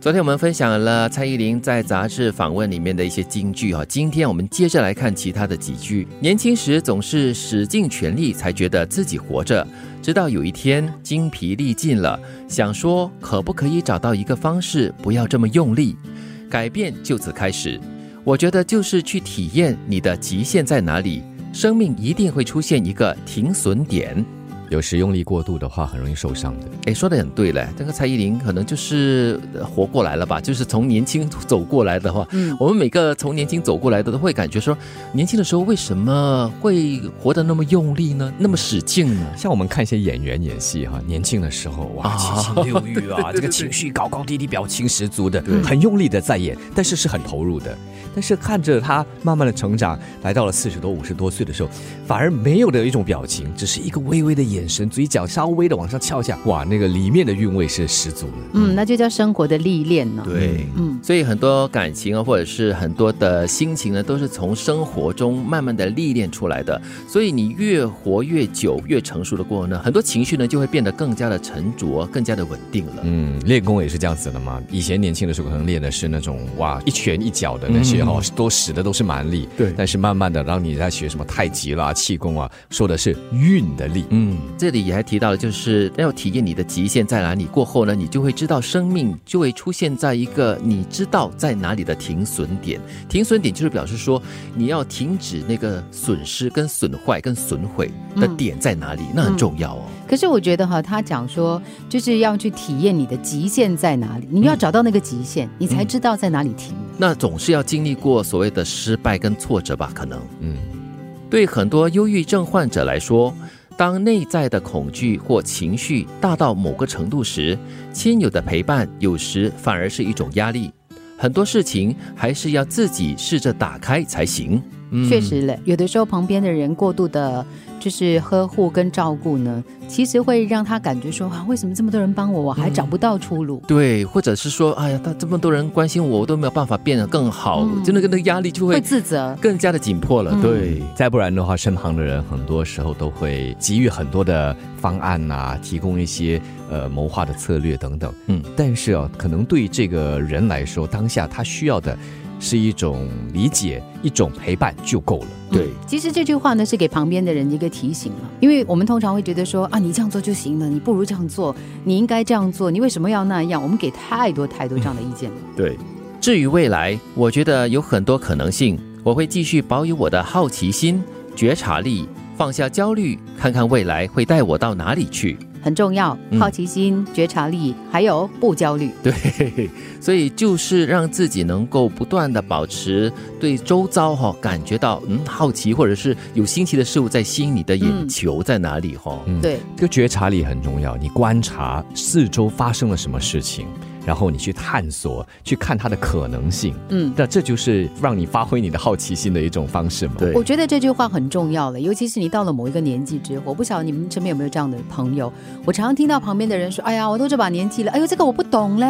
昨天我们分享了蔡依林在杂志访问里面的一些金句哈，今天我们接着来看其他的几句。年轻时总是使尽全力才觉得自己活着，直到有一天精疲力尽了，想说可不可以找到一个方式，不要这么用力，改变就此开始。我觉得就是去体验你的极限在哪里，生命一定会出现一个停损点。有时用力过度的话，很容易受伤的。哎，说的很对嘞，这个蔡依林可能就是活过来了吧？就是从年轻走过来的话，嗯，我们每个从年轻走过来的都会感觉说，年轻的时候为什么会活得那么用力呢？那么使劲呢？像我们看一些演员演戏哈，年轻的时候哇，七情六欲啊，这个情绪高高低低，表情十足的，很用力的在演，但是是很投入的。但是看着他慢慢的成长，来到了四十多、五十多岁的时候，反而没有的一种表情，只是一个微微的眼神，嘴角稍微的往上翘一下，哇，那个里面的韵味是十足的。嗯，那就叫生活的历练呢。对，嗯，所以很多感情啊，或者是很多的心情呢，都是从生活中慢慢的历练出来的。所以你越活越久，越成熟的过后呢，很多情绪呢就会变得更加的沉着，更加的稳定了。嗯，练功也是这样子的嘛。以前年轻的时候可能练的是那种哇一拳一脚的那些。哦，都使的都是蛮力，对。但是慢慢的，让你在学什么太极啦、气功啊，说的是运的力。嗯，这里也还提到了，就是要体验你的极限在哪里。过后呢，你就会知道生命就会出现在一个你知道在哪里的停损点。停损点就是表示说你要停止那个损失、跟损坏、跟损毁的点在哪里，那很重要哦。可是我觉得哈，他讲说就是要去体验你的极限在哪里，你要找到那个极限，你才知道在哪里停。那总是要经历过所谓的失败跟挫折吧？可能，嗯，对很多忧郁症患者来说，当内在的恐惧或情绪大到某个程度时，亲友的陪伴有时反而是一种压力。很多事情还是要自己试着打开才行。确实嘞，有的时候旁边的人过度的。就是呵护跟照顾呢，其实会让他感觉说啊，为什么这么多人帮我，我还找不到出路？对，或者是说，哎呀，他这么多人关心我，我都没有办法变得更好，就那个那个压力就会自责，更加的紧迫了。对，再不然的话，身旁的人很多时候都会给予很多的方案啊，提供一些呃谋划的策略等等。嗯，但是啊，可能对这个人来说，当下他需要的。是一种理解，一种陪伴就够了。对，其实这句话呢是给旁边的人一个提醒了，因为我们通常会觉得说啊，你这样做就行了，你不如这样做，你应该这样做，你为什么要那样？我们给太多太多这样的意见了。对，至于未来，我觉得有很多可能性，我会继续保有我的好奇心、觉察力，放下焦虑，看看未来会带我到哪里去。很重要，好奇心、觉察力，还有不焦虑。对，所以就是让自己能够不断的保持对周遭哈感觉到嗯好奇，或者是有新奇的事物在吸引你的眼球在哪里哈。嗯对，这个觉察力很重要，你观察四周发生了什么事情。然后你去探索，去看它的可能性，嗯，那这就是让你发挥你的好奇心的一种方式嘛。对，我觉得这句话很重要了，尤其是你到了某一个年纪之后，我不晓得你们身边有没有这样的朋友。我常常听到旁边的人说：“哎呀，我都这把年纪了，哎呦，这个我不懂嘞，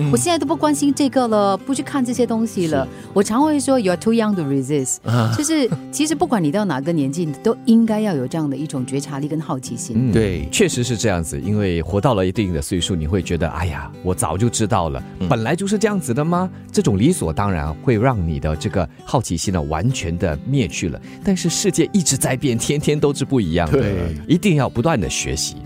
我现在都不关心这个了，不去看这些东西了。”我常会说：“You are too young to resist。”就是其实不管你到哪个年纪，你都应该要有这样的一种觉察力跟好奇心。对，确实是这样子，因为活到了一定的岁数，你会觉得：“哎呀，我早就。”知道了，本来就是这样子的吗？这种理所当然会让你的这个好奇心呢完全的灭去了。但是世界一直在变，天天都是不一样的，一定要不断的学习。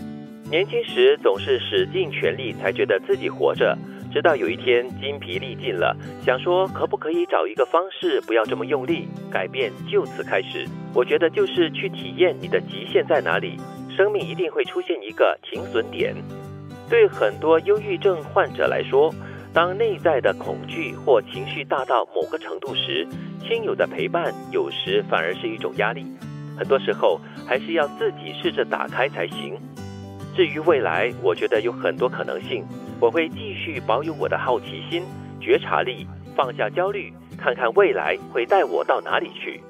年轻时总是使尽全力才觉得自己活着，直到有一天筋疲力尽了，想说可不可以找一个方式不要这么用力，改变就此开始。我觉得就是去体验你的极限在哪里，生命一定会出现一个停损点。对很多忧郁症患者来说，当内在的恐惧或情绪大到某个程度时，亲友的陪伴有时反而是一种压力。很多时候，还是要自己试着打开才行。至于未来，我觉得有很多可能性。我会继续保有我的好奇心、觉察力，放下焦虑，看看未来会带我到哪里去。